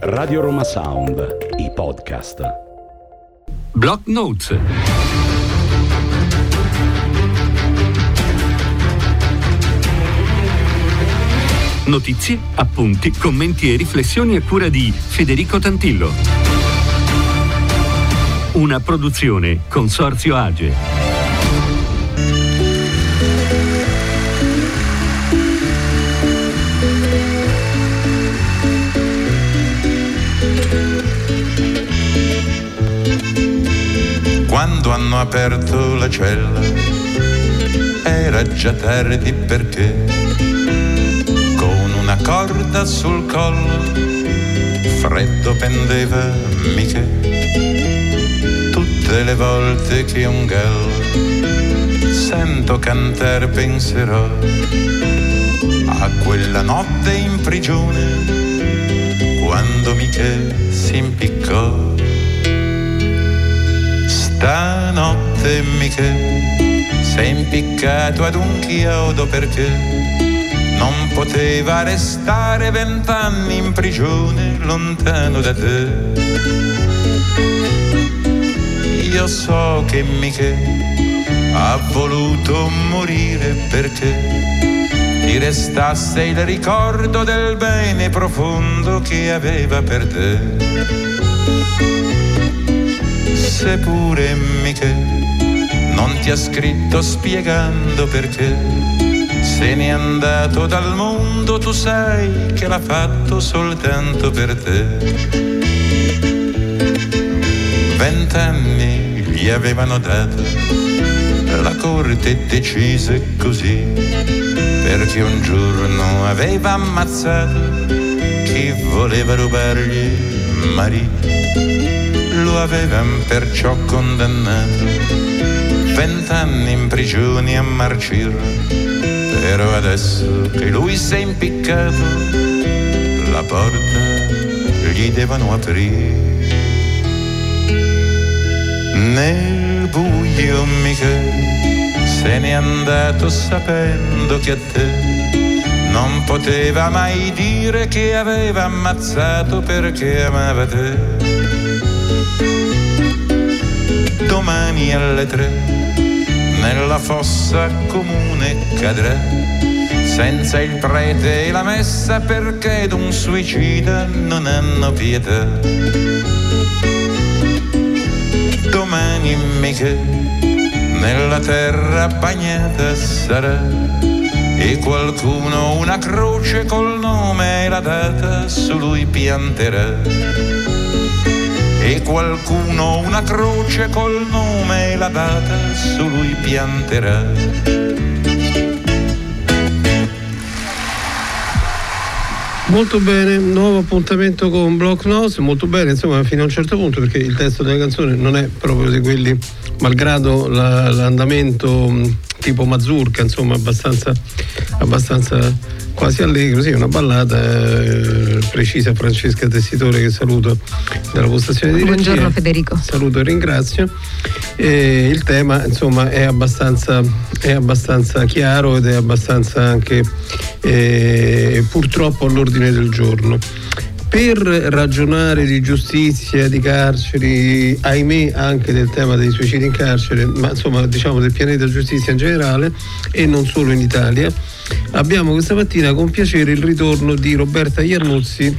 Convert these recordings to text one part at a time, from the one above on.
Radio Roma Sound, i podcast. Block Notes. Notizie, appunti, commenti e riflessioni a cura di Federico Tantillo. Una produzione Consorzio Age. Quando hanno aperto la cella era già tardi perché con una corda sul collo freddo pendeva mica tutte le volte che un gallo sento cantare penserò a quella notte in prigione quando Michele si impiccò Stanotte Michele sei impiccato ad un chiodo perché non poteva restare vent'anni in prigione lontano da te. Io so che Michele ha voluto morire perché ti restasse il ricordo del bene profondo che aveva per te seppure Miche non ti ha scritto spiegando perché se n'è andato dal mondo, tu sai che l'ha fatto soltanto per te. Vent'anni gli avevano dato, la corte decise così, perché un giorno aveva ammazzato chi voleva rubargli marito lo avevano perciò condannato. Vent'anni in prigione a marcire, però adesso che lui si è impiccato, la porta gli devono aprire. Nel buio mica se n'è andato sapendo che a te non poteva mai dire che aveva ammazzato perché amava te domani alle tre nella fossa comune cadrà senza il prete e la messa perché d'un suicida non hanno pietà. Domani mica nella terra bagnata sarà e qualcuno una croce col nome e la data su lui pianterà e qualcuno una croce col nome e la data su lui pianterà. Molto bene, nuovo appuntamento con Block Notes, molto bene, insomma, fino a un certo punto perché il testo della canzone non è proprio di quelli, malgrado la, l'andamento tipo mazurka, insomma, abbastanza, abbastanza quasi allegro, sì, una ballata eh, precisa Francesca Tessitore che saluto dalla postazione di Buongiorno regia. Federico. Saluto e ringrazio. E il tema insomma è abbastanza, è abbastanza chiaro ed è abbastanza anche eh, purtroppo all'ordine del giorno per ragionare di giustizia, di carceri, ahimè anche del tema dei suicidi in carcere, ma insomma diciamo del pianeta giustizia in generale e non solo in Italia, abbiamo questa mattina con piacere il ritorno di Roberta Iannuzzi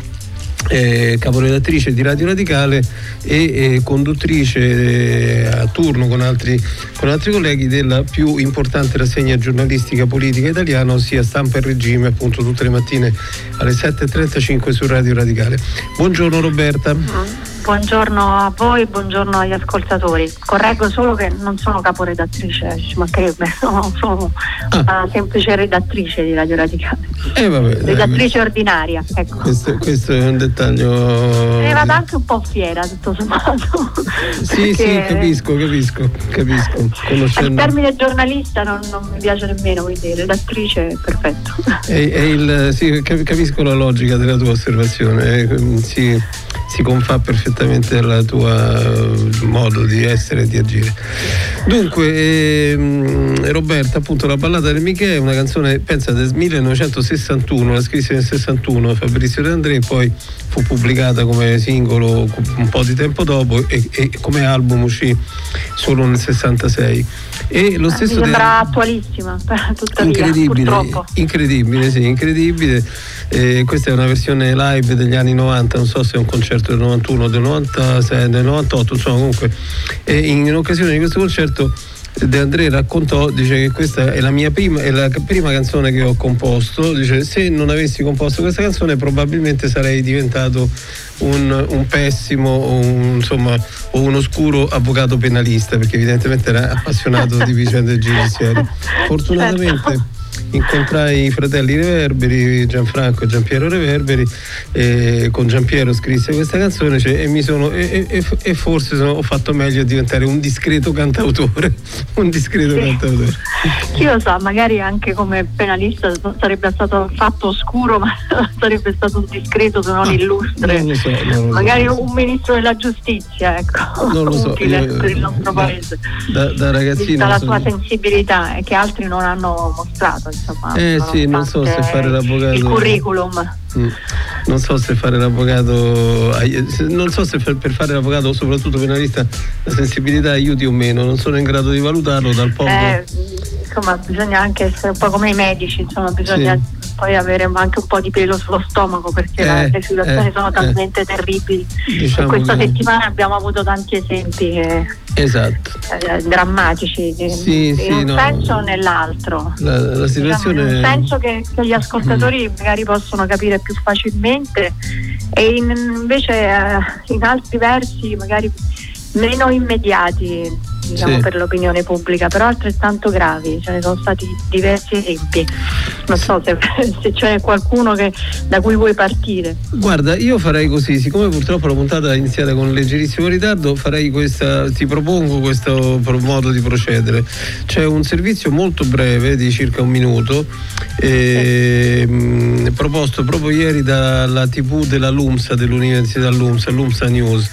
eh, caporedattrice di Radio Radicale e eh, conduttrice eh, a turno con altri, con altri, colleghi della più importante rassegna giornalistica politica italiana, ossia Stampa e Regime, appunto tutte le mattine alle 7.35 su Radio Radicale. Buongiorno Roberta. Buongiorno a voi, buongiorno agli ascoltatori. Correggo solo che non sono caporedattrice, ci mancherebbe, sono, sono ah. una semplice redattrice di Radio Radicale. Eh, vabbè, redattrice ordinaria, ecco. Questo, questo, è un dettaglio. E vado anche un po' fiera, tutto sommato. sì, sì, capisco, capisco, capisco. Il termine giornalista non, non, mi piace nemmeno, quindi redattrice perfetto. È, è il, sì, capisco la logica della tua osservazione. Eh, sì si confà perfettamente al tuo eh, modo di essere e di agire. Dunque, ehm, Roberta, appunto, la ballata del Michele è una canzone, pensa, del 1961, la scrisse nel 61 Fabrizio De André, poi fu pubblicata come singolo un po' di tempo dopo e, e come album uscì solo nel 66. E lo stesso Mi sembra de... attualissima, tuttavia, incredibile, purtroppo. incredibile, sì, incredibile. Eh, questa è una versione live degli anni 90, non so se è un concerto del 91, del 96, del 98, insomma comunque eh, in occasione di questo concerto De André raccontò, dice che questa è la mia prima, è la prima canzone che ho composto, dice se non avessi composto questa canzone probabilmente sarei diventato un, un pessimo o, un, insomma, o un oscuro avvocato penalista perché evidentemente era appassionato di vicende giudiziarie. Fortunatamente certo incontrai i fratelli Reverberi, Gianfranco e Giampiero Reverberi, e con Giampiero scrisse questa canzone cioè, e, sono, e, e, e, forse sono, ho fatto meglio a diventare un discreto cantautore. un discreto sì. cantautore. Chi lo sa, magari anche come penalista sarebbe stato fatto oscuro, ma sarebbe stato un discreto se non ah, illustre. Non so, non magari so. un ministro della giustizia, ecco. Non lo so. Io, per il nostro paese. Da, da ragazzino. Vista la sua sensibilità e che altri non hanno mostrato insomma. Eh sì, non so se fare l'avvocato. Il curriculum. Mm. Non so se fare l'avvocato, non so se per fare l'avvocato, soprattutto penalista, la sensibilità aiuti o meno, non sono in grado di valutarlo dal poco. Eh, insomma, bisogna anche essere un po' come i medici, insomma, bisogna sì poi avere anche un po' di pelo sullo stomaco perché eh, le situazioni eh, sono talmente eh. terribili. Diciamo questa che... settimana abbiamo avuto tanti esempi che, esatto. eh, drammatici sì, in sì, un no. senso o nell'altro. La, la situazione... Diciamo, in un senso che, che gli ascoltatori mm. magari possono capire più facilmente e in, invece eh, in altri versi magari meno immediati diciamo, sì. per l'opinione pubblica, però altrettanto gravi, ce ne sono stati diversi esempi. Non so se, se c'è qualcuno che, da cui vuoi partire. Guarda, io farei così, siccome purtroppo la puntata è iniziata con leggerissimo ritardo, farei questa, ti propongo questo modo di procedere. C'è un servizio molto breve di circa un minuto, eh, sì. proposto proprio ieri dalla TV della LUMSA, dell'Università LUMSA, LUMSA News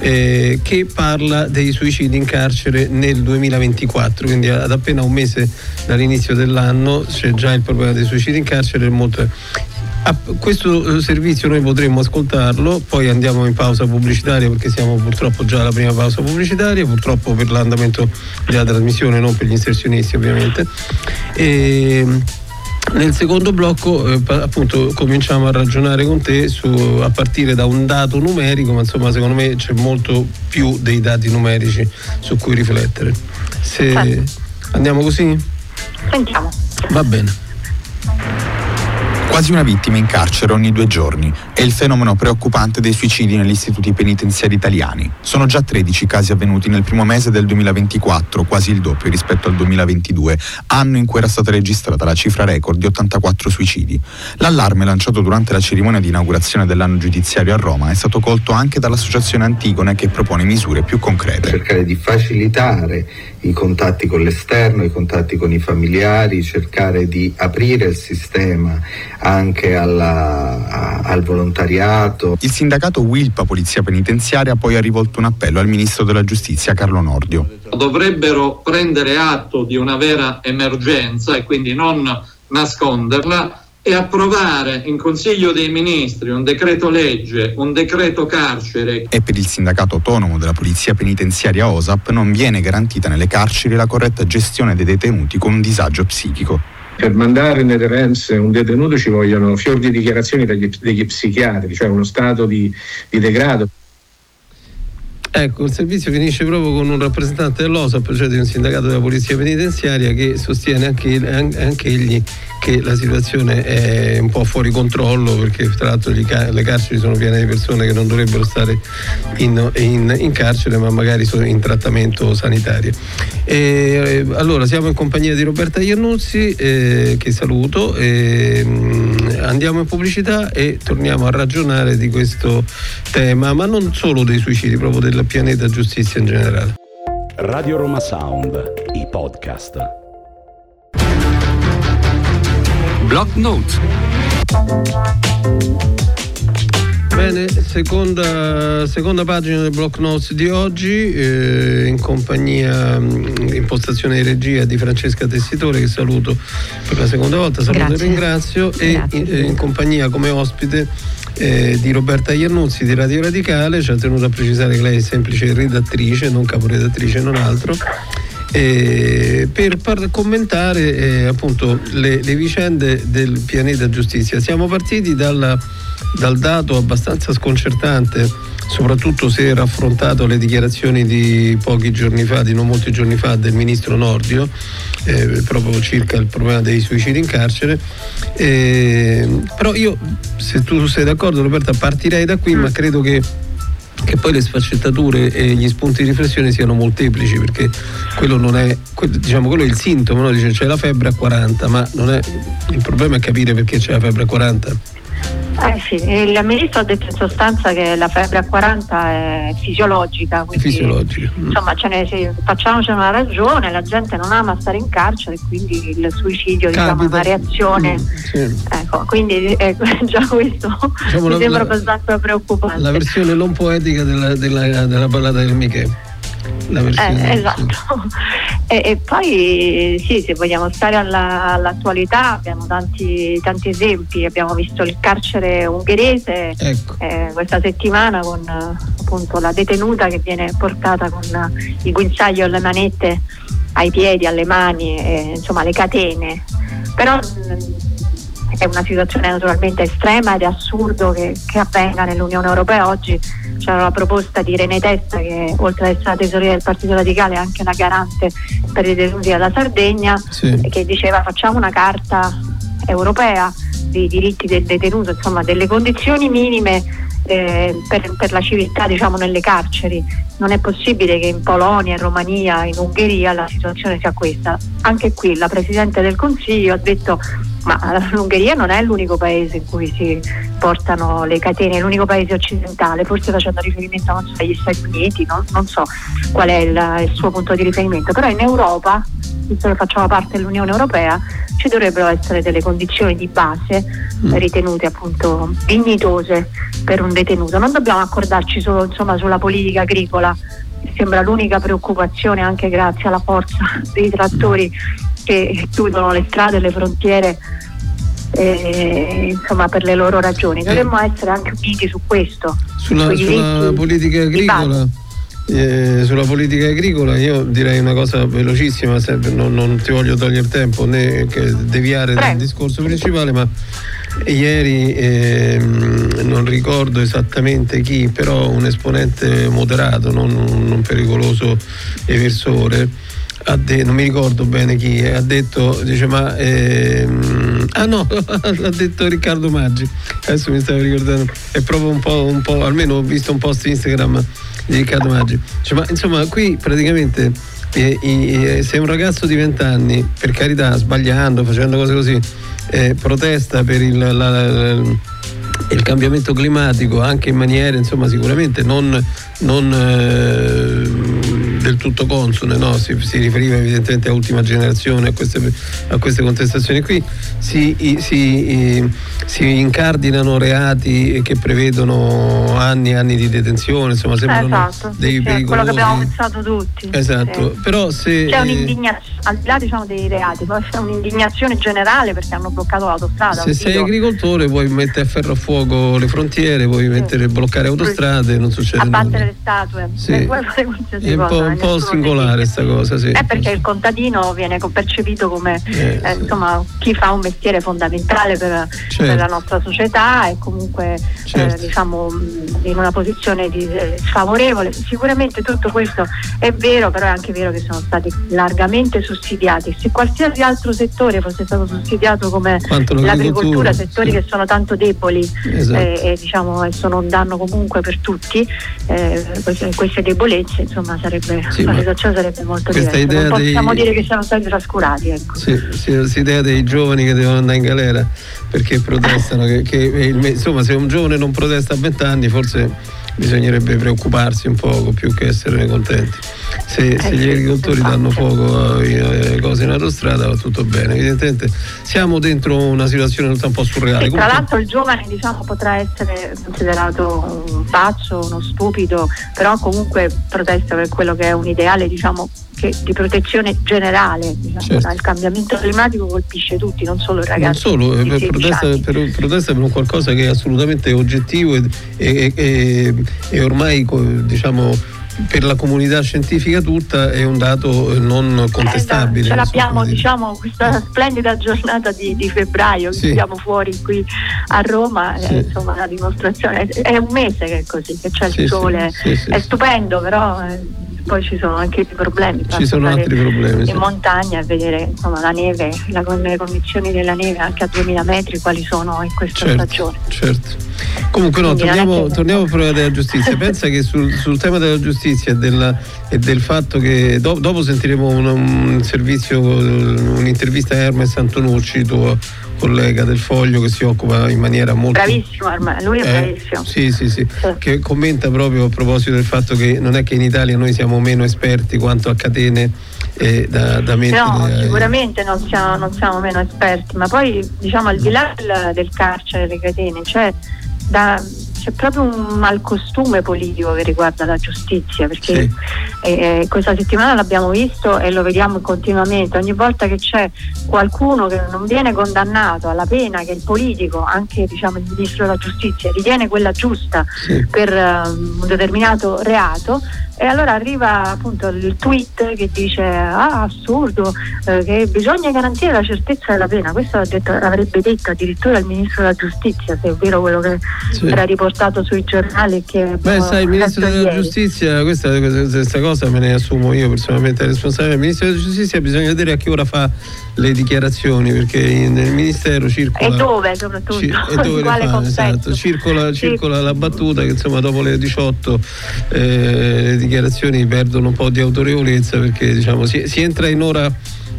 eh, che parla dei suicidi in carcere nel 2024, quindi ad appena un mese dall'inizio dell'anno c'è già il problema dei suicidi in carcere. A questo eh, servizio noi potremmo ascoltarlo, poi andiamo in pausa pubblicitaria perché siamo purtroppo già alla prima pausa pubblicitaria, purtroppo per l'andamento della trasmissione, non per gli inserzionisti ovviamente. E nel secondo blocco eh, appunto cominciamo a ragionare con te su, a partire da un dato numerico, ma insomma secondo me c'è molto più dei dati numerici su cui riflettere. Se certo. andiamo così? Sentiamo. Va bene. Quasi una vittima in carcere ogni due giorni. È il fenomeno preoccupante dei suicidi negli istituti penitenziari italiani. Sono già 13 casi avvenuti nel primo mese del 2024, quasi il doppio rispetto al 2022, anno in cui era stata registrata la cifra record di 84 suicidi. L'allarme lanciato durante la cerimonia di inaugurazione dell'anno giudiziario a Roma è stato colto anche dall'associazione Antigone che propone misure più concrete. Cercare di facilitare i contatti con l'esterno, i contatti con i familiari, cercare di aprire il sistema anche alla, a, al volontariato. Il sindacato Wilpa Polizia Penitenziaria ha poi ha rivolto un appello al ministro della giustizia Carlo Nordio. Dovrebbero prendere atto di una vera emergenza e quindi non nasconderla e approvare in Consiglio dei Ministri un decreto legge, un decreto carcere. E per il sindacato autonomo della Polizia Penitenziaria OSAP non viene garantita nelle carceri la corretta gestione dei detenuti con un disagio psichico. Per mandare nelle REMS un detenuto ci vogliono fior di dichiarazioni degli, degli psichiatri, cioè uno stato di, di degrado. Ecco, il servizio finisce proprio con un rappresentante dell'OSAP, cioè di un sindacato della polizia penitenziaria, che sostiene anche, anche egli che la situazione è un po' fuori controllo perché tra l'altro le carceri sono piene di persone che non dovrebbero stare in, in, in carcere ma magari sono in trattamento sanitario. E, allora siamo in compagnia di Roberta Iannuzzi eh, che saluto, e, mh, andiamo in pubblicità e torniamo a ragionare di questo tema ma non solo dei suicidi, proprio del pianeta giustizia in generale. Radio Roma Sound, i podcast. Block Note. Bene, seconda, seconda, pagina del block notes di oggi, eh, in compagnia, mm, impostazione di regia di Francesca Tessitore, che saluto per la seconda volta, saluto Grazie. e ringrazio, Grazie. e in, eh, in, compagnia come ospite eh, di Roberta Iannuzzi di Radio Radicale, ci ha tenuto a precisare che lei è semplice redattrice, non caporedattrice, non altro. Eh, per par- commentare eh, appunto le, le, vicende del pianeta giustizia. Siamo partiti dalla dal dato abbastanza sconcertante, soprattutto se raffrontato le dichiarazioni di pochi giorni fa, di non molti giorni fa, del ministro Nordio, eh, proprio circa il problema dei suicidi in carcere. Eh, però io, se tu sei d'accordo Roberta, partirei da qui, ma credo che che poi le sfaccettature e gli spunti di riflessione siano molteplici perché quello non è diciamo quello è il sintomo no? dice c'è la febbre a 40 ma è, il problema è capire perché c'è la febbre a 40 eh sì, il ministro ha detto in sostanza che la febbre a 40 è fisiologica, quindi fisiologica. Mm. insomma ne, sì, facciamoci una ragione, la gente non ama stare in carcere, quindi il suicidio diciamo, è una reazione. Mm, sì. ecco, quindi eh, già questo diciamo mi la, sembra abbastanza preoccupante. La versione non poetica della, della, della ballata del Michele. Eh, esatto. e, e, poi sì, se vogliamo stare alla, all'attualità abbiamo tanti, tanti, esempi, abbiamo visto il carcere ungherese ecco. eh, questa settimana con appunto la detenuta che viene portata con il guinzaglio alle manette ai piedi, alle mani, eh, insomma le catene. Però è una situazione naturalmente estrema ed è assurdo che, che avvenga nell'Unione Europea oggi c'era la proposta di René Testa che oltre ad essere la tesoria del Partito Radicale è anche la garante per i detenuti della Sardegna sì. che diceva facciamo una carta europea dei diritti del detenuto, insomma delle condizioni minime eh, per, per, la civiltà diciamo, nelle carceri. Non è possibile che in Polonia, in Romania, in Ungheria la situazione sia questa. Anche qui la Presidente del Consiglio ha detto ma l'Ungheria non è l'unico paese in cui si portano le catene, è l'unico paese occidentale, forse facendo riferimento so, agli Stati Uniti, no? non so qual è il, il suo punto di riferimento, però in Europa, visto che facciamo parte dell'Unione Europea, ci dovrebbero essere delle condizioni di base mm. ritenute appunto dignitose per un detenuto. Non dobbiamo accordarci solo insomma, sulla politica agricola, che sembra l'unica preoccupazione anche grazie alla forza dei trattori che chiudono le strade e le frontiere eh, insomma per le loro ragioni. Dovremmo eh. essere anche uniti su questo. Sulla, sulla politica agricola. Eh, sulla politica agricola io direi una cosa velocissima, non, non ti voglio togliere tempo né deviare Prego. dal discorso principale, ma ieri ehm, non ricordo esattamente chi, però un esponente moderato, non un pericoloso eversore, de- non mi ricordo bene chi, ha detto, dice ma... Ehm, ah no, l'ha detto Riccardo Maggi, adesso mi stavo ricordando, è proprio un po', un po', almeno ho visto un post Instagram di Riccardo Maggi, dice, ma insomma qui praticamente eh, eh, se un ragazzo di 20 anni, per carità, sbagliando, facendo cose così, eh, protesta per il... La, la, la, il cambiamento climatico anche in maniere insomma sicuramente non, non eh, del tutto consone, no? si, si, riferiva evidentemente a ultima generazione, a queste, a queste contestazioni qui, si, si, si, incardinano reati che prevedono anni e anni di detenzione, insomma sembrano esatto, dei sì, pericolosi. quello che abbiamo pensato tutti. Esatto, sì. però se... C'è un'indignazione, al di là diciamo, dei reati, poi c'è un'indignazione generale perché hanno bloccato l'autostrada. Se sei agricoltore vuoi mettere a ferro a fuoco le frontiere, vuoi mettere, bloccare autostrade, non succede Abbattere nulla. le statue, sì. Eh, puoi fare qualsiasi cosa un po' singolare questa cosa, sì. È perché il contadino viene percepito come eh, eh, insomma, chi fa un mestiere fondamentale per, certo. per la nostra società e comunque eh, certo. diciamo, in una posizione di, eh, sfavorevole. Sicuramente tutto questo è vero, però è anche vero che sono stati largamente sussidiati. Se qualsiasi altro settore fosse stato sussidiato come l'agricoltura, settori che sono tanto deboli esatto. e, e diciamo, sono un danno comunque per tutti, queste, queste debolezze insomma sarebbe sì, la situazione sarebbe molto diversa. Non possiamo dei... dire che siamo stati trascurati. Ecco. Sì, sì, questa idea dei giovani che devono andare in galera perché protestano, che, che insomma se un giovane non protesta a 20 anni forse bisognerebbe preoccuparsi un poco più che essere contenti. Se, eh, se gli agricoltori danno fuoco alle cose in autostrada va tutto bene. Evidentemente siamo dentro una situazione un po' surreale. E tra l'altro il giovane diciamo, potrà essere considerato un pazzo, uno stupido, però comunque protesta per quello che è un ideale diciamo, che, di protezione generale. Diciamo, certo. Il cambiamento climatico colpisce tutti, non solo i ragazzi. Non solo, per protesta, per, protesta, per, un qualcosa che è assolutamente oggettivo e, e, e, e ormai diciamo per la comunità scientifica tutta è un dato non contestabile. Eh, ce l'abbiamo diciamo questa splendida giornata di, di febbraio sì. che siamo fuori qui a Roma, sì. eh, insomma la dimostrazione è un mese che è così, che c'è sì, il sole, è stupendo però eh, poi ci sono anche i problemi. Ci sono altri problemi. In sì. montagna e vedere insomma, la neve, la, le condizioni della neve anche a 2000 metri quali sono in questa certo, stagione. Certo. Comunque no, torniamo, torniamo al problema della giustizia. Pensa che sul, sul, tema della giustizia e, della, e del fatto che do, dopo sentiremo un, un servizio, un'intervista a Hermes Antonucci, tuo collega del Foglio che si occupa in maniera molto... Bravissimo, lui è eh, bravissimo. Sì, sì, sì, sì, che commenta proprio a proposito del fatto che non è che in Italia noi siamo meno esperti quanto a catene eh, da, da mettere... No, sicuramente non siamo, non siamo, meno esperti, ma poi diciamo al di là del, del carcere, delle catene, cioè da c'è proprio un malcostume politico che riguarda la giustizia, perché sì. eh, questa settimana l'abbiamo visto e lo vediamo continuamente, ogni volta che c'è qualcuno che non viene condannato alla pena che il politico, anche diciamo, il ministro della giustizia, ritiene quella giusta sì. per um, un determinato reato, e allora arriva appunto il tweet che dice ah assurdo eh, che bisogna garantire la certezza della pena questo detto, l'avrebbe detto addirittura il ministro della giustizia se è vero quello che sì. era riportato sui giornali che beh sai il ministro della ieri. giustizia questa, questa, cosa me ne assumo io personalmente responsabile il ministro della giustizia bisogna vedere a che ora fa le dichiarazioni perché nel ministero circola e dove soprattutto? ci, e dove fa, esatto, circola, circola la battuta che insomma dopo le 18 eh, dichiarazioni perdono un po' di autorevolezza perché diciamo, si, si entra in ora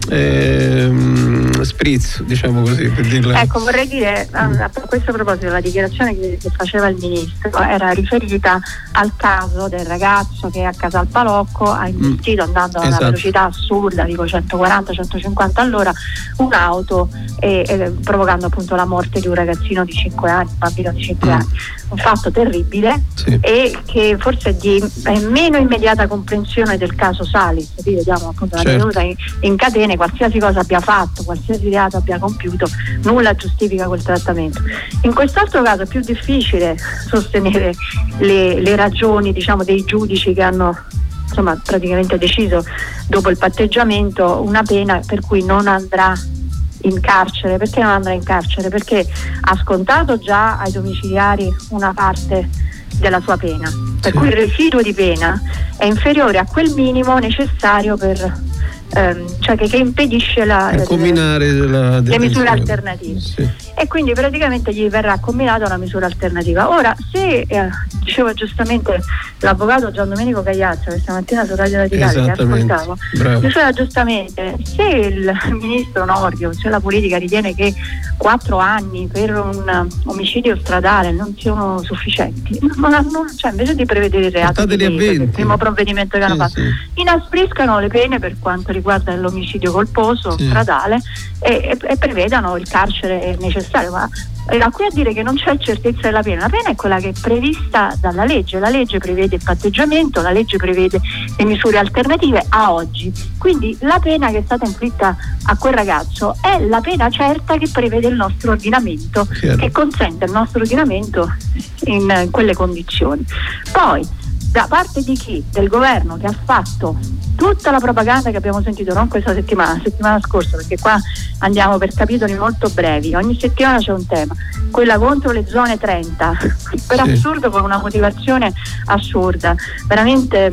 ehm, spritz, diciamo così, per dirla. Ecco, vorrei dire a, questo proposito la dichiarazione che, che, faceva il ministro era riferita al caso del ragazzo che a Casal Palocco ha investito mm. andando a una esatto. velocità assurda, tipo 140-150 all'ora, un'auto e, e, provocando appunto la morte di un ragazzino di 5 anni, un bambino di 5 mm. anni. Un fatto terribile sì. e che forse è di è meno immediata comprensione del caso Salis, qui vediamo appunto certo. la tenuta in, in catene bene, qualsiasi cosa abbia fatto, qualsiasi reato abbia compiuto, nulla giustifica quel trattamento. In quest'altro caso è più difficile sostenere le, le ragioni diciamo, dei giudici che hanno insomma, praticamente deciso dopo il patteggiamento una pena per cui non andrà in carcere. Perché non andrà in carcere? Perché ha scontato già ai domiciliari una parte della sua pena, per cui il residuo di pena è inferiore a quel minimo necessario per ehm, cioè che, che, impedisce la, le, la le misure alternative. Sì. E quindi praticamente gli verrà combinata una misura alternativa. Ora, se eh, diceva giustamente l'avvocato Gian Domenico Cagliazza questa mattina su Radio Radicale che ascoltavo, diceva giustamente se il ministro Nordio, se la politica ritiene che quattro anni per un omicidio stradale non siano sufficienti, non, non, cioè invece di prevedere il reato, il primo provvedimento che hanno fatto, sì. inaspriscano le pene per quanto riguarda l'omicidio colposo sì. stradale e, e, e, prevedano il carcere necessario. Ma da qui a dire che non c'è certezza della pena, la pena è quella che è prevista dalla legge, la legge prevede il patteggiamento, la legge prevede le misure alternative a oggi, quindi la pena che è stata inflitta a quel ragazzo è la pena certa che prevede il nostro ordinamento, Chiaro. che consente il nostro ordinamento in quelle condizioni. Poi da parte di chi? Del governo che ha fatto tutta la propaganda che abbiamo sentito non questa settimana, la settimana scorsa, perché qua andiamo per capitoli molto brevi, ogni settimana c'è un tema, quella contro le zone 30, per sì. assurdo con una motivazione assurda, veramente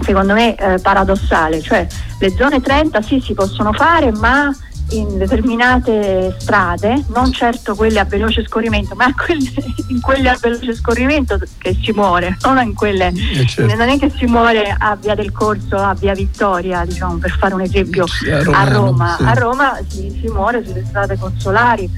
secondo me eh, paradossale, cioè le zone 30 sì si possono fare ma in determinate strade, non certo quelle a veloce scorrimento, ma quelle, in quelle a veloce scorrimento che si muore, non in quelle, eh certo. non è che si muore a Via del Corso, a Via Vittoria, diciamo, per fare un esempio, a Roma. A Roma, sì. a Roma si, si muore sulle strade consolari,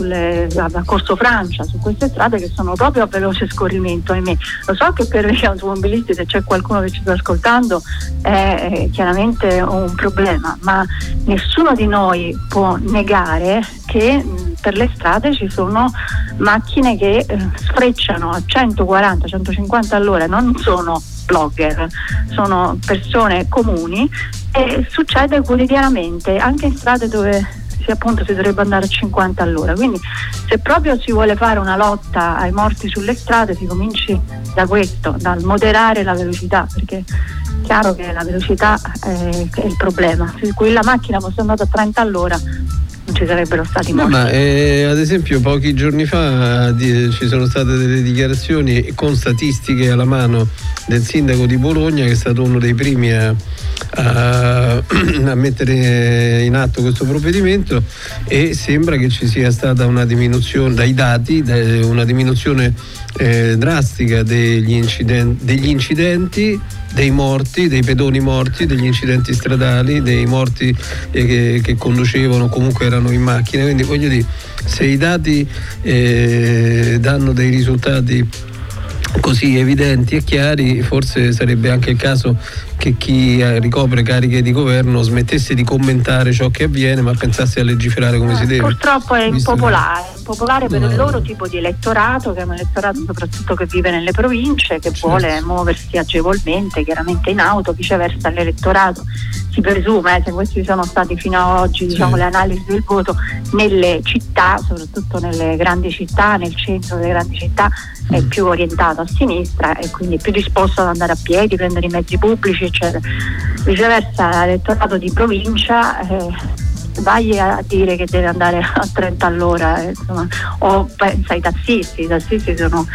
sulle, a Corso Francia, su queste strade che sono proprio a veloce scorrimento, ahimè. Lo so che per gli automobilisti, se c'è qualcuno che ci sta ascoltando, è chiaramente un problema, ma nessuno di noi può negare che per le strade ci sono macchine che eh, sfrecciano a 140-150 all'ora, non sono blogger, sono persone comuni e succede quotidianamente anche in strade dove si, appunto, si dovrebbe andare a 50 all'ora. Quindi se proprio si vuole fare una lotta ai morti sulle strade si cominci da questo, dal moderare la velocità, perché è chiaro che la velocità è, è il problema. Se quella macchina fosse andata a 30 all'ora non ci sarebbero stati morti. ma, eh, ad esempio pochi giorni fa di, ci sono state delle dichiarazioni con statistiche alla mano del sindaco di Bologna che è stato uno dei primi a, a, a mettere in atto questo provvedimento e sembra che ci sia stata una diminuzione dai dati, una diminuzione eh, drastica degli, inciden- degli incidenti dei morti, dei pedoni morti, degli incidenti stradali, dei morti eh, che, che, conducevano comunque erano in macchina. Quindi voglio dire, se i dati eh, danno dei risultati così evidenti e chiari, forse sarebbe anche il caso che chi eh, ricopre cariche di governo smettesse di commentare ciò che avviene ma pensasse a legiferare come si deve. Purtroppo è impopolare, impopolare per no. il loro tipo di elettorato, che è un elettorato soprattutto che vive nelle province, che certo. vuole muoversi agevolmente, chiaramente in auto, viceversa l'elettorato si presume, eh, se questi sono stati fino ad oggi diciamo, le analisi del voto, nelle città, soprattutto nelle grandi città, nel centro delle grandi città, mm. è più orientato a sinistra e quindi più disposto ad andare a piedi, prendere i mezzi pubblici, eccetera. Viceversa l'elettorato di provincia eh, vai a dire che deve andare a 30 all'ora, eh, insomma, o pensa ai tassisti, i tassisti sono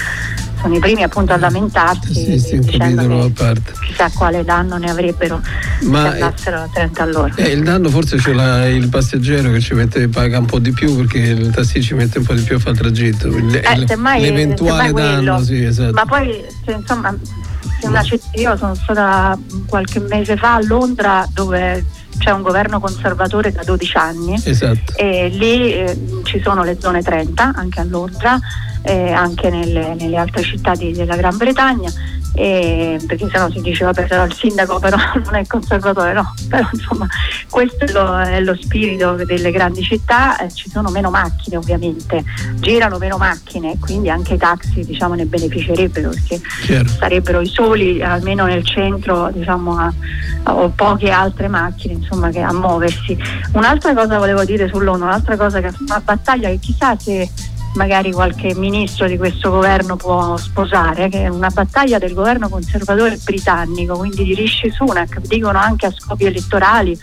sono i primi appunto a lamentarsi sì, sì, dicendo che chissà quale danno ne avrebbero Ma se andassero a 30 all'ora. Eh, il danno forse ce l'ha il passeggero che ci mette, paga un po' di più perché il tassì ci mette un po' di più a fare il tragitto. Eh, semmai, l'eventuale semmai danno, sì, esatto. Ma poi cioè, insomma, io sono stata qualche mese fa a Londra dove c'è un governo conservatore da 12 anni esatto. e lì eh, ci sono le zone 30 anche a Londra eh, anche nelle, nelle, altre città di, della Gran Bretagna eh, perché sennò si diceva vabbè però il sindaco però non è conservatore no però insomma questo è lo, è lo spirito delle grandi città eh, ci sono meno macchine ovviamente girano meno macchine quindi anche i taxi diciamo ne beneficerebbero perché certo. sarebbero i soli almeno nel centro diciamo a, a, o poche altre macchine insomma che a muoversi un'altra cosa volevo dire sull'ONU un'altra cosa che è una battaglia che chissà se magari qualche ministro di questo governo può sposare, che è una battaglia del governo conservatore britannico, quindi di Rishi Sunak, dicono anche a scopi elettorali.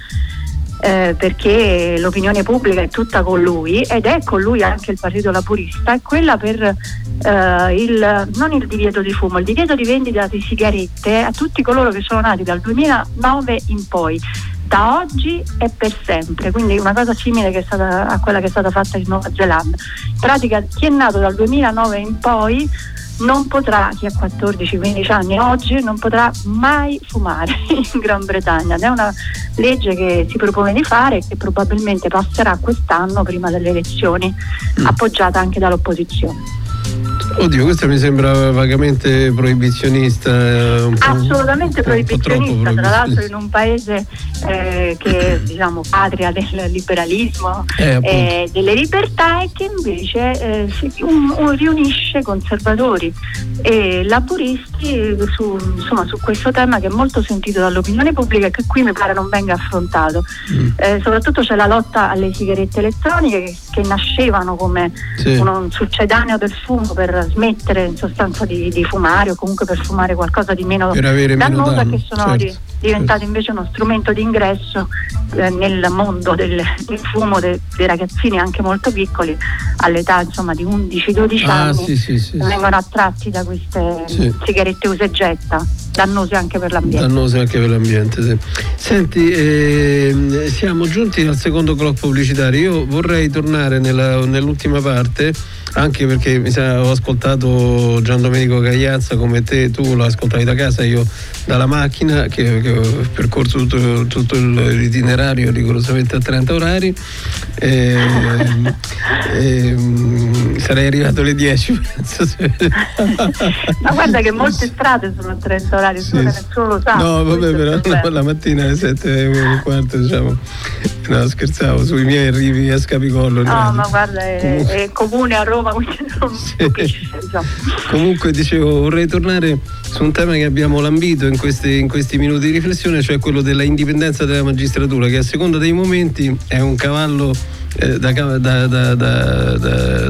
Eh, perché l'opinione pubblica è tutta con lui ed è con lui anche il Partito Laburista, è quella per eh, il, non il divieto di fumo, il divieto di vendita di sigarette a tutti coloro che sono nati dal 2009 in poi. Da oggi e per sempre, quindi una cosa simile stata, a quella che è stata fatta in Nuova Zelanda. In pratica chi è nato dal 2009 in poi non potrà, chi ha 14-15 anni oggi, non potrà mai fumare in Gran Bretagna. Ed è una legge che si propone di fare e che probabilmente passerà quest'anno prima delle elezioni, mm. appoggiata anche dall'opposizione. Oddio, questa mi sembra vagamente proibizionista. Eh, Assolutamente proibizionista, tra l'altro in un paese eh, che è diciamo, patria del liberalismo e eh, delle libertà e che invece eh, un, un riunisce conservatori e laburisti su, insomma, su, questo tema che è molto sentito dall'opinione pubblica e che qui mi pare non venga affrontato. Mm. Eh, soprattutto c'è la lotta alle sigarette elettroniche che, che nascevano come sì. un succedaneo del fumo per smettere in sostanza di, di, fumare o comunque per fumare qualcosa di meno dannoso che sono certo, di, diventate certo. invece uno strumento di ingresso eh, nel mondo del, del fumo de, dei ragazzini anche molto piccoli all'età insomma di 11-12 ah, anni sì, sì, sì, vengono attratti da queste sigarette usa e getta dannose anche per l'ambiente. Dannose anche per l'ambiente, sì. Senti, eh, siamo giunti al secondo clock pubblicitario. Io vorrei tornare nella, nell'ultima parte anche perché mi sa, ho ascoltato Gian Domenico Cagliazza come te, tu lo ascoltavi da casa, io dalla macchina, che, che ho percorso tutto, tutto l'itinerario rigorosamente a 30 orari. E, e, sarei arrivato alle 10 ma guarda che molte strade sono a 30 orari sì. nessuno lo sa no vabbè però no, la mattina alle 7 e quarto diciamo no scherzavo sui miei arrivi a Scapicollo no ma guarda è, è comune a Roma quindi non sì. capisce, diciamo. comunque dicevo vorrei tornare su un tema che abbiamo lambito in questi, in questi minuti di riflessione cioè quello della indipendenza della magistratura che a seconda dei momenti è un cavallo eh, da, da, da,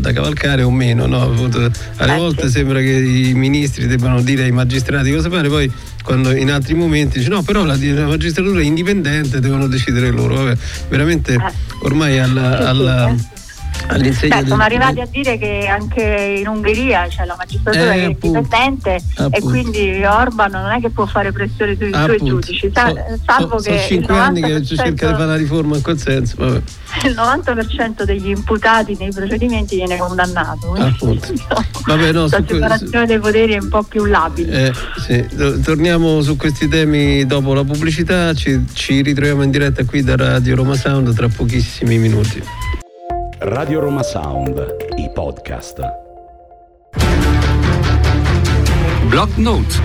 da, cavalcare o meno. No? Alle eh, volte sembra che i ministri debbano dire ai magistrati cosa fare, poi quando in altri momenti dice no, però la, la magistratura è indipendente, devono decidere loro. Vabbè, veramente eh. ormai alla, alla all'insegna Beh, sono arrivati a dire che anche in Ungheria c'è la magistratura eh, che è indipendente e quindi Orban non è che può fare pressione sui appunto. suoi giudici, sa, salvo so, che... Sono cinque anni che cerca di fare la riforma in quel senso. Vabbè. Il 90% degli imputati nei procedimenti viene condannato. Appunto. Vabbè, no, la separazione dei poteri è un po' più labile. Eh, sì. Torniamo su questi temi dopo la pubblicità, ci, ci ritroviamo in diretta qui da Radio Roma Sound tra pochissimi minuti. Radio Roma Sound, i podcast. Block Notes.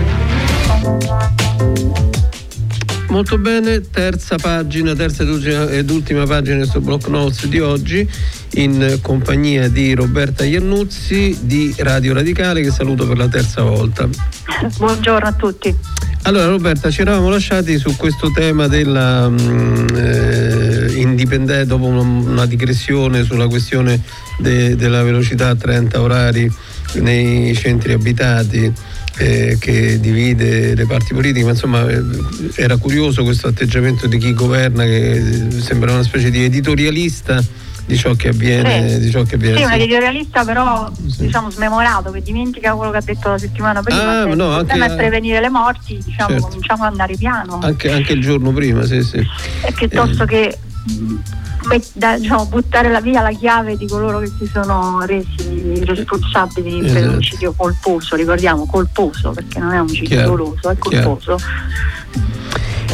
Molto bene, terza pagina, terza ed ultima pagina su Block Notes di oggi in compagnia di Roberta Iannuzzi di Radio Radicale che saluto per la terza volta. Buongiorno a tutti. Allora Roberta, ci eravamo lasciati su questo tema della mm, eh, indipendente dopo una, una, digressione sulla questione de, della velocità a 30 orari nei centri abitati eh, che divide le parti politiche, ma insomma eh, era curioso questo atteggiamento di chi governa che sembra una specie di editorialista di ciò che avviene. Sì, di ciò che avviene. sì un editorialista però sì. diciamo smemorato che dimentica quello che ha detto la settimana prima. Ah, no, il tema è prevenire le morti, diciamo, certo. cominciamo ad andare piano. Anche, anche, il giorno prima, sì, sì. E piuttosto eh. che da, diciamo, buttare la via la chiave di coloro che si sono resi responsabili esatto. per l'omicidio colposo, ricordiamo colposo perché non è un omicidio doloso, è colposo.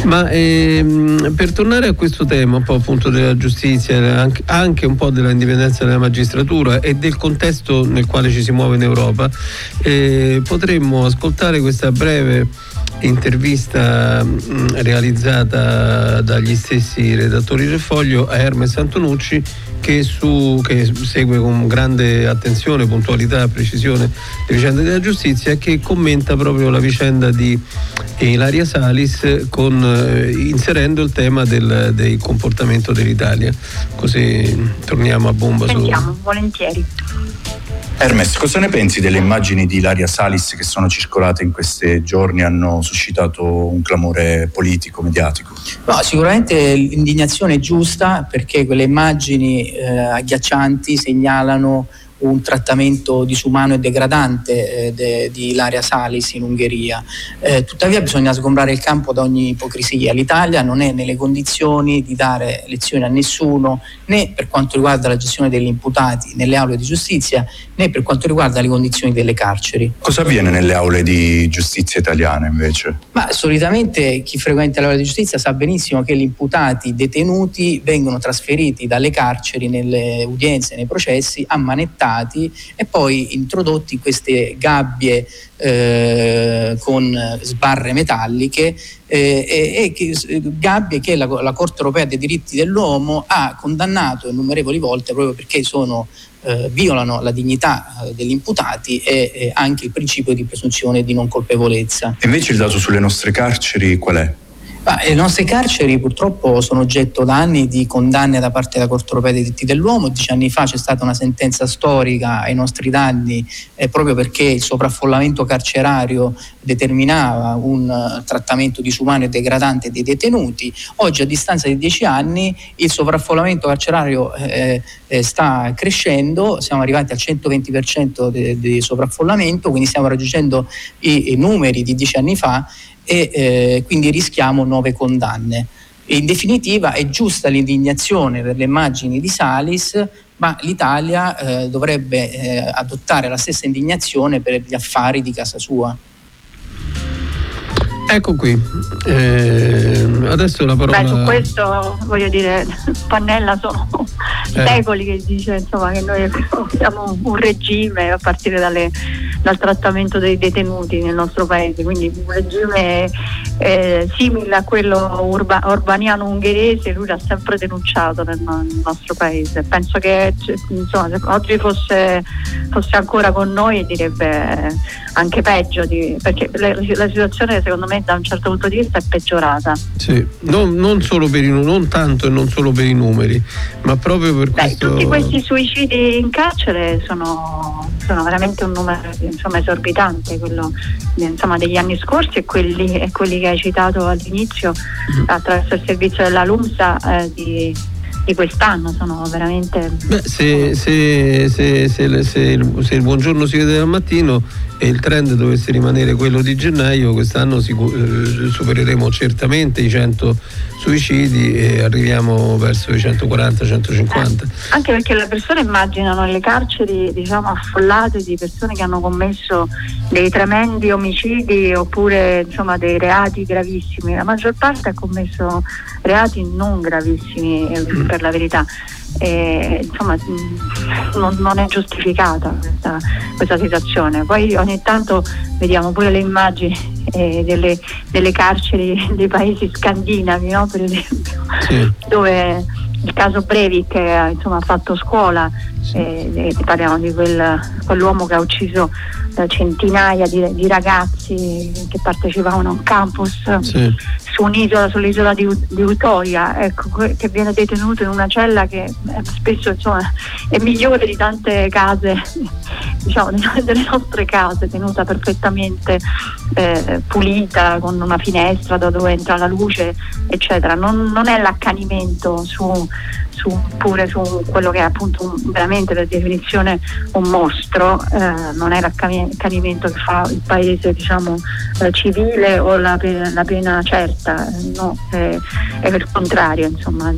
Ma ehm, per tornare a questo tema un po' appunto della giustizia, anche, anche, un po' dell'indipendenza della magistratura e del contesto nel quale ci si muove in Europa, eh, potremmo ascoltare questa breve intervista mh, mm, realizzata dagli stessi redattori del Foglio a Hermes Antonucci che, su, che, segue con grande attenzione, puntualità, precisione le vicende della giustizia e che commenta proprio la vicenda di Ilaria Salis con, eh, inserendo il tema del, del, comportamento dell'Italia. Così torniamo a bomba. Sentiamo, volentieri. Hermes, cosa ne pensi delle immagini di Ilaria Salis che sono circolate in questi giorni hanno suscitato un clamore politico, mediatico? No, sicuramente l'indignazione è giusta perché quelle immagini eh, agghiaccianti segnalano un trattamento disumano e degradante eh, de, di Ilaria Salis in Ungheria. Eh, tuttavia bisogna sgombrare il campo da ogni ipocrisia. L'Italia non è nelle condizioni di dare lezioni a nessuno, né per quanto riguarda la gestione degli imputati nelle aule di giustizia, né per quanto riguarda le condizioni delle carceri. Cosa avviene nelle aule di giustizia italiane invece? Ma solitamente chi frequenta le aule di giustizia sa benissimo che gli imputati detenuti vengono trasferiti dalle carceri nelle udienze, nei processi, ammanettati stati e poi introdotti queste gabbie eh, con sbarre metalliche eh, e, e, gabbie che la, la, Corte europea dei diritti dell'uomo ha condannato innumerevoli volte proprio perché sono, eh, violano la dignità eh, degli imputati e, e anche il principio di presunzione di non colpevolezza. E invece il dato sulle nostre carceri qual è? Ma le nostre carceri purtroppo sono oggetto da anni di condanne da parte della Corte europea dei diritti dell'uomo. Dieci anni fa c'è stata una sentenza storica ai nostri danni eh, proprio perché il sovraffollamento carcerario determinava un uh, trattamento disumano e degradante dei detenuti. Oggi a distanza di dieci anni il sovraffollamento carcerario eh, eh, sta crescendo, siamo arrivati al 120% di sovraffollamento, quindi stiamo raggiungendo i, i numeri di dieci anni fa e eh, quindi rischiamo nuove condanne. E in definitiva è giusta l'indignazione per le immagini di Salis, ma l'Italia eh, dovrebbe eh, adottare la stessa indignazione per gli affari di casa sua. Ecco qui, eh, adesso la parola... Beh, su questo voglio dire, Pannella sono eh. secoli che dice insomma, che noi abbiamo un regime a partire dalle, dal trattamento dei detenuti nel nostro paese, quindi un regime eh, simile a quello urba, urbaniano ungherese, lui l'ha sempre denunciato nel, nel nostro paese. Penso che insomma, se oggi fosse, fosse ancora con noi direbbe anche peggio, di, perché la, la situazione secondo me da un certo punto di vista è peggiorata. Sì, non, non, solo per i, non tanto e non solo per i numeri, ma proprio per Beh, questo... Tutti questi suicidi in carcere sono, sono veramente un numero insomma, esorbitante, quello insomma, degli anni scorsi e quelli, e quelli, che hai citato all'inizio mm. attraverso il servizio della LUMSA eh, di di quest'anno sono veramente Beh, se, se, se, se, il, se il buongiorno si vede dal mattino e il trend dovesse rimanere quello di gennaio, quest'anno sicur- eh, supereremo certamente i 100 suicidi e arriviamo verso i 140-150. Eh, anche perché le persone immaginano le carceri diciamo, affollate di persone che hanno commesso dei tremendi omicidi oppure insomma, dei reati gravissimi. La maggior parte ha commesso reati non gravissimi eh, mm. Per la verità e, insomma non, non, è giustificata questa, questa, situazione. Poi ogni tanto vediamo pure le immagini eh, delle, delle, carceri dei paesi scandinavi, no? per esempio, sì. dove il caso Breivik che insomma, ha fatto scuola, sì. eh, parliamo di quel, quell'uomo che ha ucciso eh, centinaia di, di, ragazzi che partecipavano a un campus sì. su un'isola, sull'isola di, di Utoia, ecco, che viene detenuto in una cella che eh, spesso insomma, è migliore di tante case, diciamo, delle nostre case, tenuta perfettamente eh, pulita, con una finestra da dove entra la luce, eccetera. Non, non è l'accanimento su, su, pure su quello che è appunto un, veramente per definizione un mostro, eh, non è l'accanimento che fa il paese diciamo, eh, civile o la, la, pena certa, no, è, è il contrario, insomma,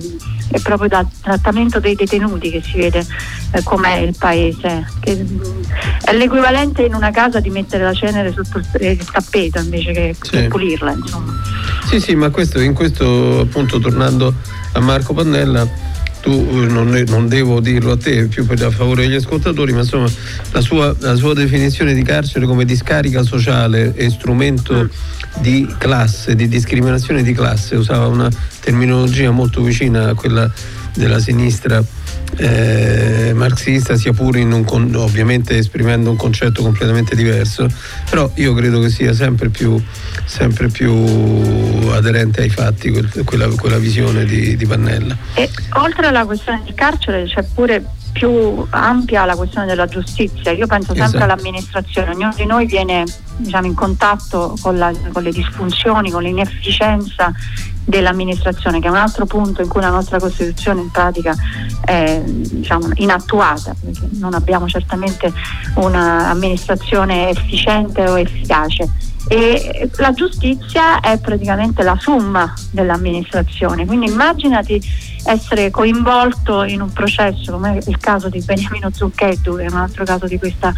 è proprio dal trattamento dei detenuti che si vede eh, com'è il paese, che, è l'equivalente in una casa di mettere la cenere sotto il tappeto invece che sì. pulirla. Insomma. Sì, sì, ma questo, in questo appunto tornando a Marco Pannella tu eh, non, non, devo dirlo a te, più per a favore degli ascoltatori, ma insomma la sua, la sua definizione di carcere come discarica sociale e strumento mm. di classe, di discriminazione di classe, usava una terminologia molto vicina a quella della sinistra eh, marxista, sia pure un, ovviamente esprimendo un concetto completamente diverso, però io credo che sia sempre più, sempre più aderente ai fatti quella, quella visione di, di Pannella. E oltre alla questione del carcere c'è pure più ampia la questione della giustizia. Io penso sempre esatto. all'amministrazione, ognuno di noi viene diciamo, in contatto con, la, con le disfunzioni, con l'inefficienza dell'amministrazione, che è un altro punto in cui la nostra Costituzione in pratica è diciamo, inattuata, perché non abbiamo certamente un'amministrazione efficiente o efficace. E la giustizia è praticamente la somma dell'amministrazione, quindi immaginati essere coinvolto in un processo come il caso di Beniamino Zucchetto, che è un altro caso di questa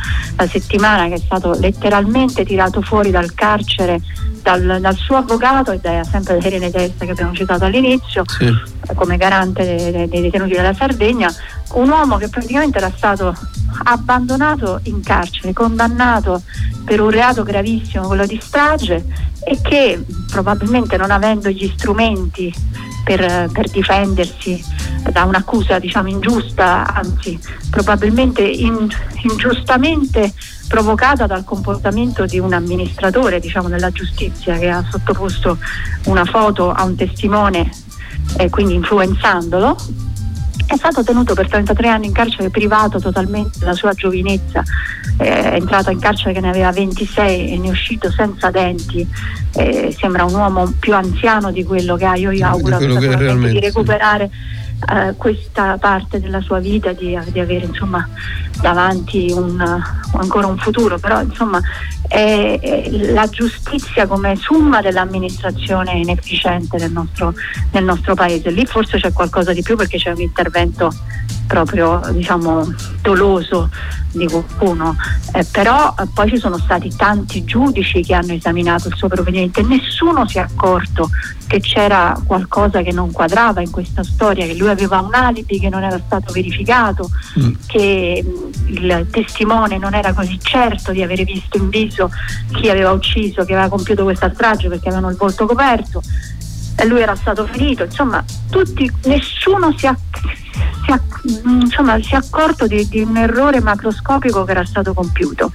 settimana, che è stato letteralmente tirato fuori dal carcere dal, dal suo avvocato e da, sempre da Irene Testa che abbiamo citato all'inizio, sì. come garante dei, dei detenuti della Sardegna, un uomo che praticamente era stato abbandonato in carcere, condannato per un reato gravissimo, quello di strage, e che probabilmente non avendo gli strumenti per, per difendersi da un'accusa diciamo ingiusta, anzi probabilmente in, ingiustamente provocata dal comportamento di un amministratore diciamo, della giustizia che ha sottoposto una foto a un testimone e quindi influenzandolo è stato tenuto per 33 anni in carcere privato totalmente della sua giovinezza, è entrato in carcere che ne aveva 26 e ne è uscito senza denti, eh, sembra un uomo più anziano di quello che ha, io gli auguro di recuperare eh, questa parte della sua vita, di, di avere insomma, davanti un, ancora un futuro, però insomma è la giustizia come summa dell'amministrazione inefficiente nel nostro, nel nostro paese. Lì forse c'è qualcosa di più perché c'è un intervento proprio diciamo doloso di qualcuno, eh, però eh, poi ci sono stati tanti giudici che hanno esaminato il suo provvedimento e nessuno si è accorto che c'era qualcosa che non quadrava in questa storia, che lui aveva un alibi che non era stato verificato, mm. che mm, il testimone non era così certo di avere visto in viso chi aveva ucciso, chi aveva compiuto questa strage perché avevano il volto coperto e lui era stato ferito, insomma tutti, nessuno si, acc- si, acc- insomma, si è accorto di, di, un errore macroscopico che era stato compiuto.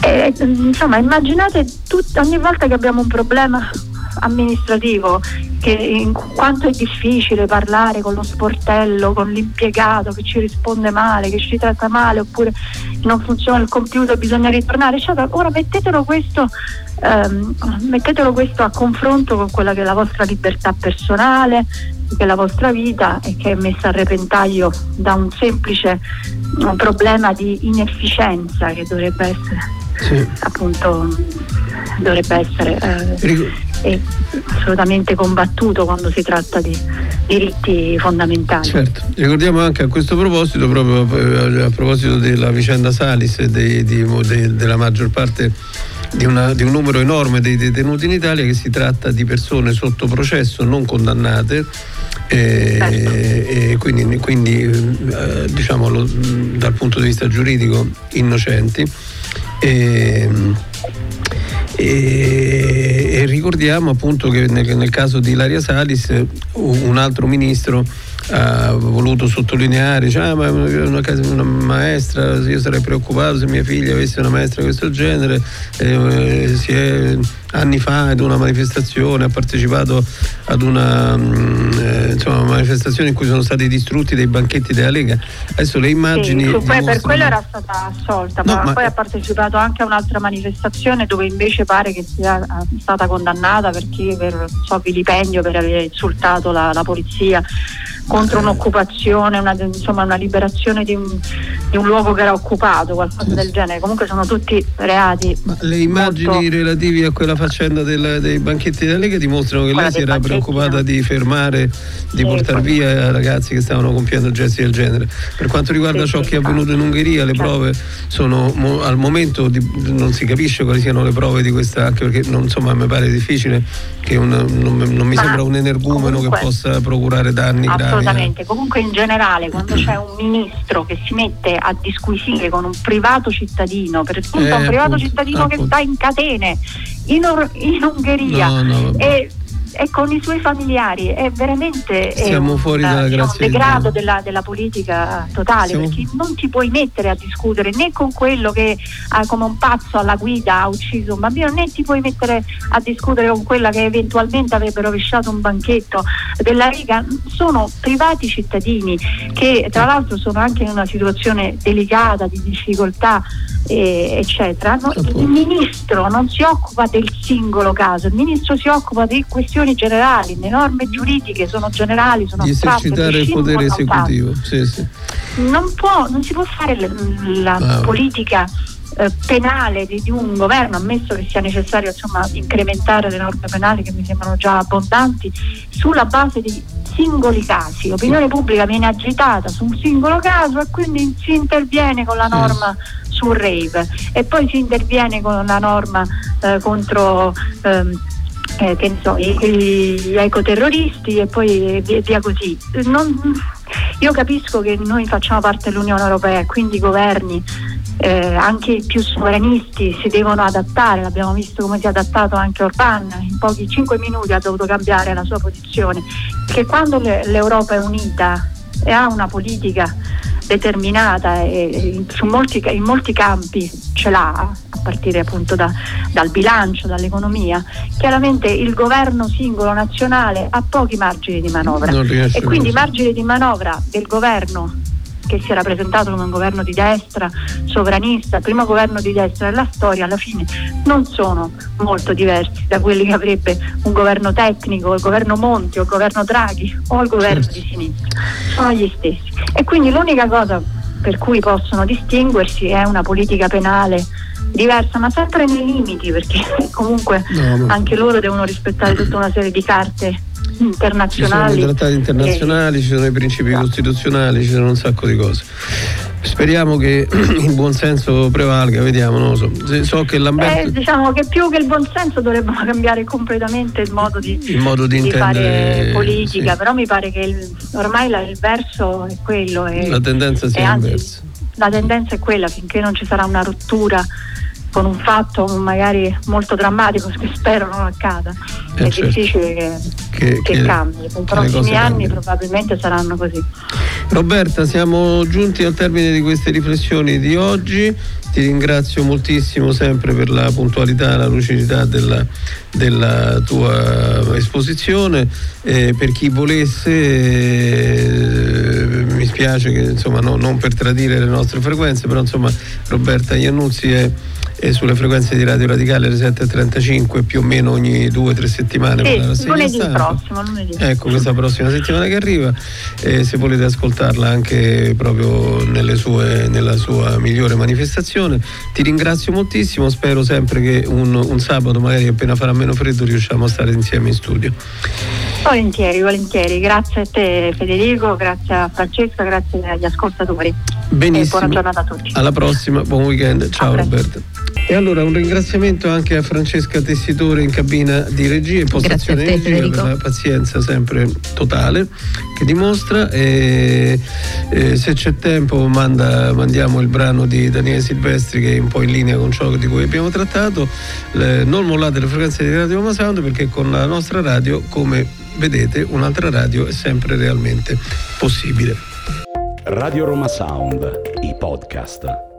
E, insomma immaginate tut- ogni volta che abbiamo un problema amministrativo che in quanto è difficile parlare con lo sportello, con l'impiegato che ci risponde male, che ci tratta male oppure non funziona il computer, bisogna ritornare, eccetera. Ora mettetelo questo, ehm, mettetelo questo a confronto con quella che è la vostra libertà personale, che è la vostra vita e che è messa a repentaglio da un semplice un problema di inefficienza che dovrebbe essere sì. appunto dovrebbe essere eh, assolutamente combattuto quando si tratta di diritti fondamentali. Certo, ricordiamo anche a questo proposito, proprio eh, a proposito della vicenda Salis e de, de, de, della maggior parte di, una, di, un numero enorme dei detenuti in Italia, che si tratta di persone sotto processo non condannate. E, certo. e quindi, quindi eh, diciamo dal punto di vista giuridico innocenti e, e, e ricordiamo appunto che nel, nel, caso di Ilaria Salis un altro ministro ha voluto sottolineare, dice, ah, ma una, una, maestra, io sarei preoccupato se mia figlia avesse una maestra di questo genere, eh, si è anni fa ad una manifestazione, ha partecipato ad una mm, eh, insomma, manifestazione in cui sono stati distrutti dei banchetti della Lega. Adesso le immagini. Sì, dimostrano... per quello era stata assolta, no, ma, ma, poi ha partecipato anche a un'altra manifestazione dove invece pare che sia eh, stata condannata per, chi, per so, vilipendio, per aver insultato la, la polizia contro un'occupazione, una, insomma una liberazione di un, di un, luogo che era occupato, qualcosa del genere. Comunque sono tutti reati. Ma le immagini molto... relative a quella faccenda del, dei banchetti della Lega dimostrano che quella lei si era preoccupata no? di fermare, di sì, portare via ragazzi che stavano compiendo gesti del genere. Per quanto riguarda sì, ciò sì, che è avvenuto in Ungheria, le certo. prove sono mo, al momento di, non si capisce quali siano le prove di questa, anche perché non, insomma mi pare difficile che un, non, non, mi Ma sembra un energumeno comunque, che possa procurare danni gravi assolutamente. Comunque in generale quando c'è un ministro che si mette a disquisire con un privato cittadino, per esempio eh, un privato appunto, cittadino appunto. che sta in catene in, Or- in Ungheria no, no, e e con i suoi familiari. È veramente Siamo un, fuori dalla diciamo, un degrado della, della, politica totale Siamo... perché non ti puoi mettere a discutere né con quello che ha come un pazzo alla guida ha ucciso un bambino né ti puoi mettere a discutere con quella che eventualmente avrebbe rovesciato un banchetto della Riga. Sono privati cittadini che tra l'altro sono anche in una situazione delicata di difficoltà eh, eccetera no, il ministro non si occupa del singolo caso il ministro si occupa di questioni generali, le norme giuridiche sono generali, sono di esercitare il potere esecutivo. Sì, sì. Non, può, non, si può fare la, la ah, politica eh, penale di, di, un governo, ammesso che sia necessario insomma, incrementare le norme penali che mi sembrano già abbondanti, sulla base di singoli casi. L'opinione pubblica viene agitata su un singolo caso e quindi si interviene con la norma sul rave e poi si interviene con la norma eh, contro ehm, eh, che ne so, gli ecoterroristi e poi via, via così. Non, io capisco che noi facciamo parte dell'Unione Europea e quindi i governi, eh, anche i più sovranisti, si devono adattare. L'abbiamo visto come si è adattato anche Orban, in pochi cinque minuti ha dovuto cambiare la sua posizione. Che quando l'Europa è unita e ha una politica determinata e molti, in molti campi ce l'ha, a partire appunto da, dal bilancio, dall'economia, chiaramente il governo singolo nazionale ha pochi margini di manovra e quindi i margini di manovra del governo che si era presentato come un governo di destra, sovranista, primo governo di destra della storia, alla fine non sono molto diversi da quelli che avrebbe un governo tecnico, il governo Monti o il governo Draghi o il governo certo. di sinistra. Sono gli stessi. E quindi l'unica cosa per cui possono distinguersi è una politica penale diversa, ma sempre nei limiti, perché comunque no, anche loro devono rispettare tutta una serie di carte internazionali. Ci sono i trattati internazionali, e... ci sono i principi esatto. costituzionali, ci sono un sacco di cose. Speriamo che il buonsenso prevalga, vediamo, non lo so. so che eh, diciamo che più che il buonsenso dovrebbero cambiare completamente il modo di, il modo di, di fare politica, sì. però mi pare che il, ormai la, il verso è quello. E, la tendenza sia inversa. La tendenza è quella, finché non ci sarà una rottura con un fatto magari molto drammatico che spero non accada. Eh è certo. difficile che, che, che, che cambi. I prossimi anni probabilmente saranno così. Roberta, siamo giunti al termine di queste riflessioni di oggi. Ti ringrazio moltissimo sempre per la puntualità e la lucidità della, della tua esposizione. Eh, per chi volesse, eh, mi spiace che insomma no, non per tradire le nostre frequenze, però insomma Roberta Iannuzzi è e sulle frequenze di Radio Radicale alle 7.35 più o meno ogni due o tre settimane. Sì, lunedì prossimo, lunedì. Ecco, questa prossima settimana che arriva, eh, se volete ascoltarla anche proprio sue, nella sua migliore manifestazione. Ti ringrazio moltissimo, spero sempre che un, un sabato, magari appena farà meno freddo, riusciamo a stare insieme in studio. Volentieri, volentieri. Grazie a te Federico, grazie a Francesca, grazie agli ascoltatori. Benissimo. buona giornata a tutti. Alla prossima, buon weekend. Ciao Roberto. E allora un ringraziamento anche a Francesca Tessitore in cabina di regia e postazione in regia per la pazienza sempre totale che dimostra e, e se c'è tempo manda, mandiamo il brano di Daniele Silvestri che è un po' in linea con ciò di cui abbiamo trattato le, non mollate le frequenze di Radio Roma Sound perché con la nostra radio come vedete un'altra radio è sempre realmente possibile Radio Roma Sound, i podcast.